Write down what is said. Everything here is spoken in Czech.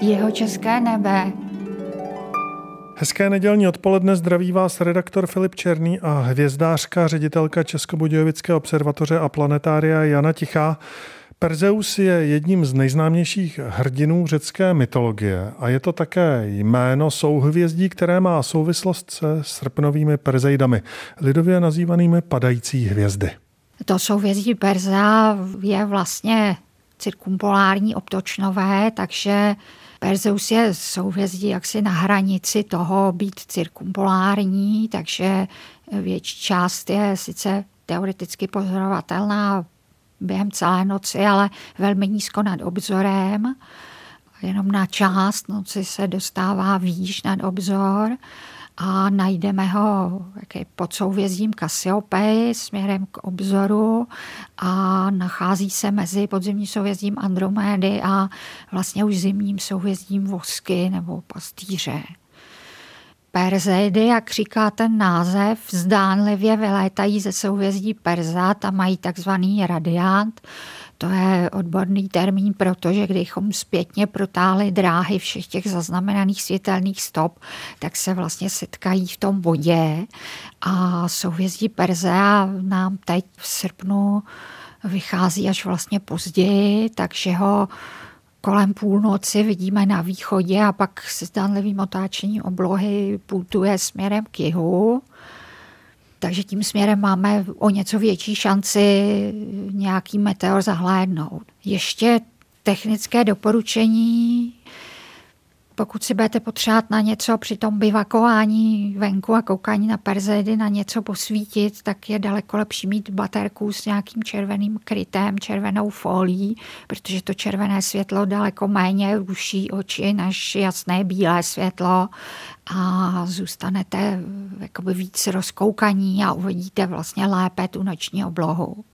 Jeho české nebe. Hezké nedělní odpoledne zdraví vás redaktor Filip Černý a hvězdářka, ředitelka Českobudějovické observatoře a planetária Jana Tichá. Perzeus je jedním z nejznámějších hrdinů řecké mytologie a je to také jméno souhvězdí, které má souvislost se srpnovými Perzeidami, lidově nazývanými padající hvězdy. To souhvězdí Perza je vlastně cirkumpolární obtočnové, takže Perzeus je souhvězdí jaksi na hranici toho být cirkumpolární, takže větší část je sice teoreticky pozorovatelná během celé noci, ale velmi nízko nad obzorem. Jenom na část noci se dostává výš nad obzor a najdeme ho pod souvězdím Cassiopeii směrem k obzoru a nachází se mezi podzimním souvězdím Andromédy a vlastně už zimním souvězdím Vosky nebo Pastýře. Perzeidy, jak říká ten název, zdánlivě vylétají ze souvězdí Perza, tam mají takzvaný radiant, to je odborný termín, protože kdybychom zpětně protáhli dráhy všech těch zaznamenaných světelných stop, tak se vlastně setkají v tom bodě a souvězdí Perzea nám teď v srpnu vychází až vlastně později, takže ho kolem půlnoci vidíme na východě a pak s zdánlivým otáčením oblohy putuje směrem k jihu. Takže tím směrem máme o něco větší šanci nějaký meteor zahlédnout. Ještě technické doporučení pokud si budete potřebovat na něco při tom bivakování venku a koukání na perzedy, na něco posvítit, tak je daleko lepší mít baterku s nějakým červeným krytem, červenou folí, protože to červené světlo daleko méně ruší oči než jasné bílé světlo a zůstanete jakoby víc rozkoukaní a uvidíte vlastně lépe tu noční oblohu.